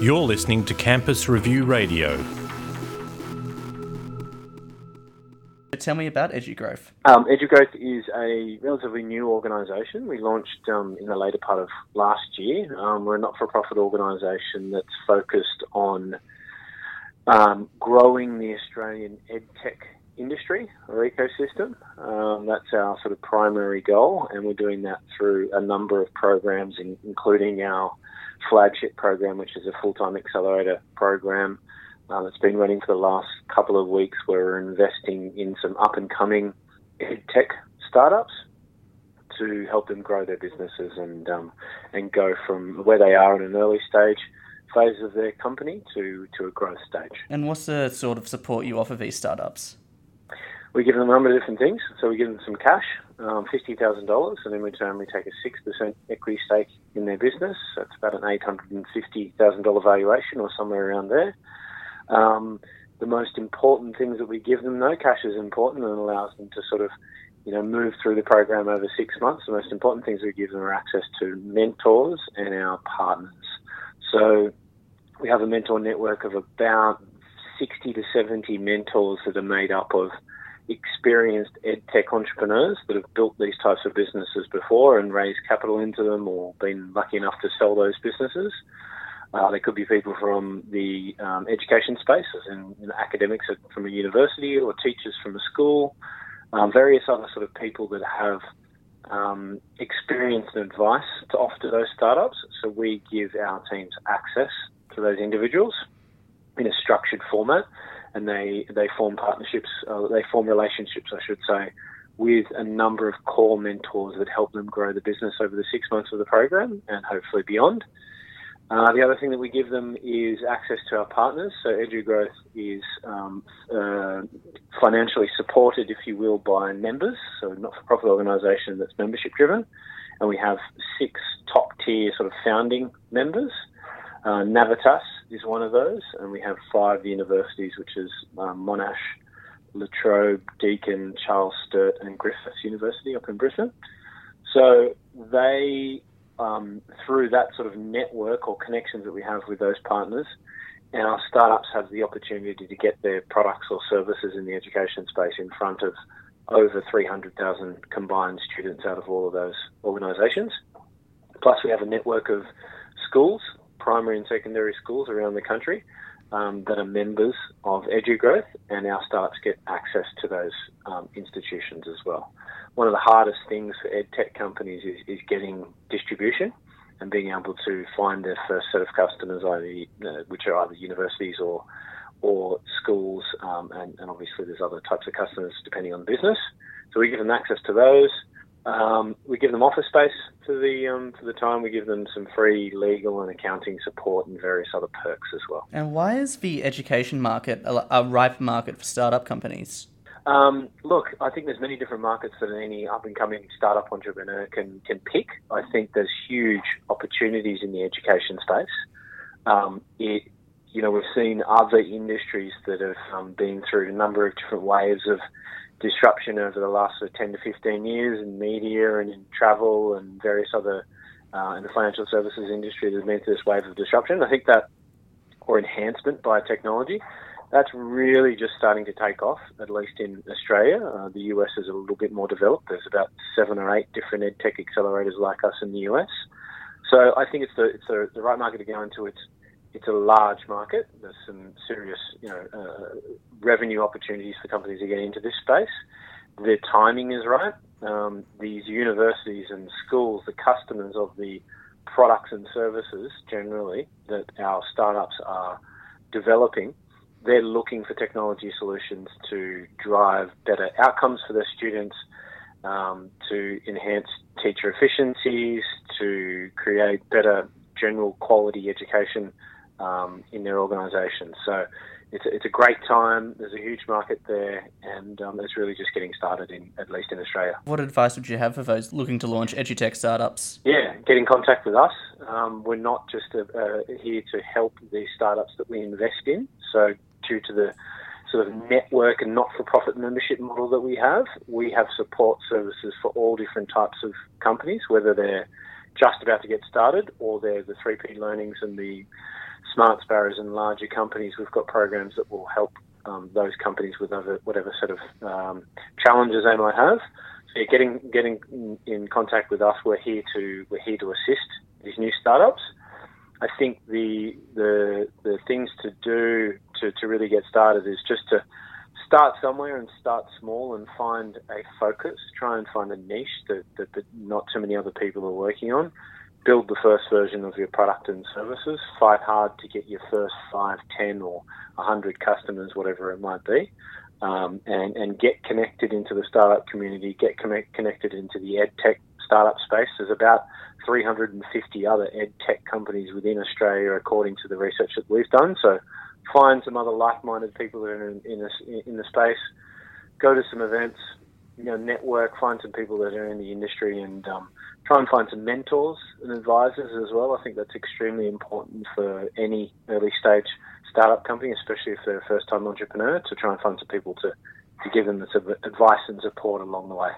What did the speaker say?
You're listening to Campus Review Radio. Tell me about EduGrowth. Um, EduGrowth is a relatively new organisation. We launched um, in the later part of last year. Um, we're a not-for-profit organisation that's focused on um, growing the Australian edtech industry or ecosystem. Um, that's our sort of primary goal, and we're doing that through a number of programs, in, including our flagship program, which is a full-time accelerator program um, that's been running for the last couple of weeks. Where we're investing in some up-and-coming tech startups to help them grow their businesses and um, and go from where they are in an early stage phase of their company to, to a growth stage. And what's the sort of support you offer these startups? We give them a number of different things. So we give them some cash, um, $50,000, and in return we take a 6% equity stake in their business. That's about an $850,000 valuation or somewhere around there. Um, the most important things that we give them, though, cash is important and allows them to sort of, you know, move through the program over six months. The most important things we give them are access to mentors and our partners. So we have a mentor network of about 60 to 70 mentors that are made up of experienced ed tech entrepreneurs that have built these types of businesses before and raised capital into them or been lucky enough to sell those businesses. Uh, could be people from the um, education spaces and you know, academics from a university or teachers from a school, um, various other sort of people that have um, experience and advice to offer to those startups. So we give our teams access to those individuals in a structured format, and they they form partnerships, uh, they form relationships, I should say, with a number of core mentors that help them grow the business over the six months of the program and hopefully beyond. Uh, the other thing that we give them is access to our partners. So EduGrowth is um, uh, financially supported, if you will, by members. So not-for-profit organisation that's membership driven, and we have six top-tier sort of founding members. Uh, Navitas is one of those, and we have five universities, which is um, Monash, La Trobe, Deakin, Charles Sturt, and Griffiths University up in Brisbane. So they um, through that sort of network or connections that we have with those partners, and our startups have the opportunity to get their products or services in the education space in front of over 300,000 combined students out of all of those organisations. Plus, we have a network of schools, primary and secondary schools around the country um, that are members of EduGrowth, and our startups get access to those um, institutions as well one of the hardest things for ed tech companies is, is getting distribution and being able to find their first set of customers, either uh, which are either universities or or schools, um, and, and, obviously there's other types of customers depending on the business. So we give them access to those. Um, we give them office space for the um, for the time. We give them some free legal and accounting support and various other perks as well. And why is the education market a, a ripe market for startup companies? Um, look, I think there's many different markets that any up and coming startup entrepreneur can can pick. I think there's huge opportunities in the education space. Um, it, you know, we've seen other industries that have um, been through a number of different waves of disruption over the last sort of 10 to 15 years in media and in travel and various other uh, in the financial services industry that been through this wave of disruption. I think that or enhancement by technology that's really just starting to take off, at least in Australia. Uh, the US is a little bit more developed. There's about seven or eight different ed tech accelerators like us in the US. So I think it's the it's the, the right market to go into. It's it's a large market. There's some serious you know uh, revenue opportunities for companies to get into this space. The timing is right. Um, these universities and schools, the customers of the products and services generally that our startups are developing they're looking for technology solutions to drive better outcomes for their students, um, to enhance teacher efficiencies, to create better general quality education um, in their organisation. So it's a, it's a great time. There's a huge market there, and um, it's really just getting started in at least in Australia. What advice would you have for those looking to launch edutech startups? Yeah, get in contact with us. Um, we're not just a, uh, here to help these startups that we invest in. So due to the sort of network and not-for-profit membership model that we have, we have support services for all different types of companies, whether they're just about to get started, or they're the 3P Learnings and the Smart Sparrows and larger companies. We've got programs that will help um, those companies with other, whatever sort of um, challenges they might have. So getting getting in contact with us, we're here to we're here to assist these new startups. I think the the the things to do to, to really get started is just to start somewhere and start small and find a focus. Try and find a niche that, that, that not too many other people are working on. Build the first version of your product and services. Fight hard to get your first five, ten, or a hundred customers, whatever it might be. Um, and, and get connected into the startup community, get connect, connected into the ed tech startup space. There's about 350 other ed tech companies within Australia, according to the research that we've done. So find some other like-minded people that are in, in, in the space, go to some events, you know, network, find some people that are in the industry, and um, try and find some mentors and advisors as well. I think that's extremely important for any early-stage startup company, especially if they're a first-time entrepreneur, to try and find some people to to give them the advice and support along the way.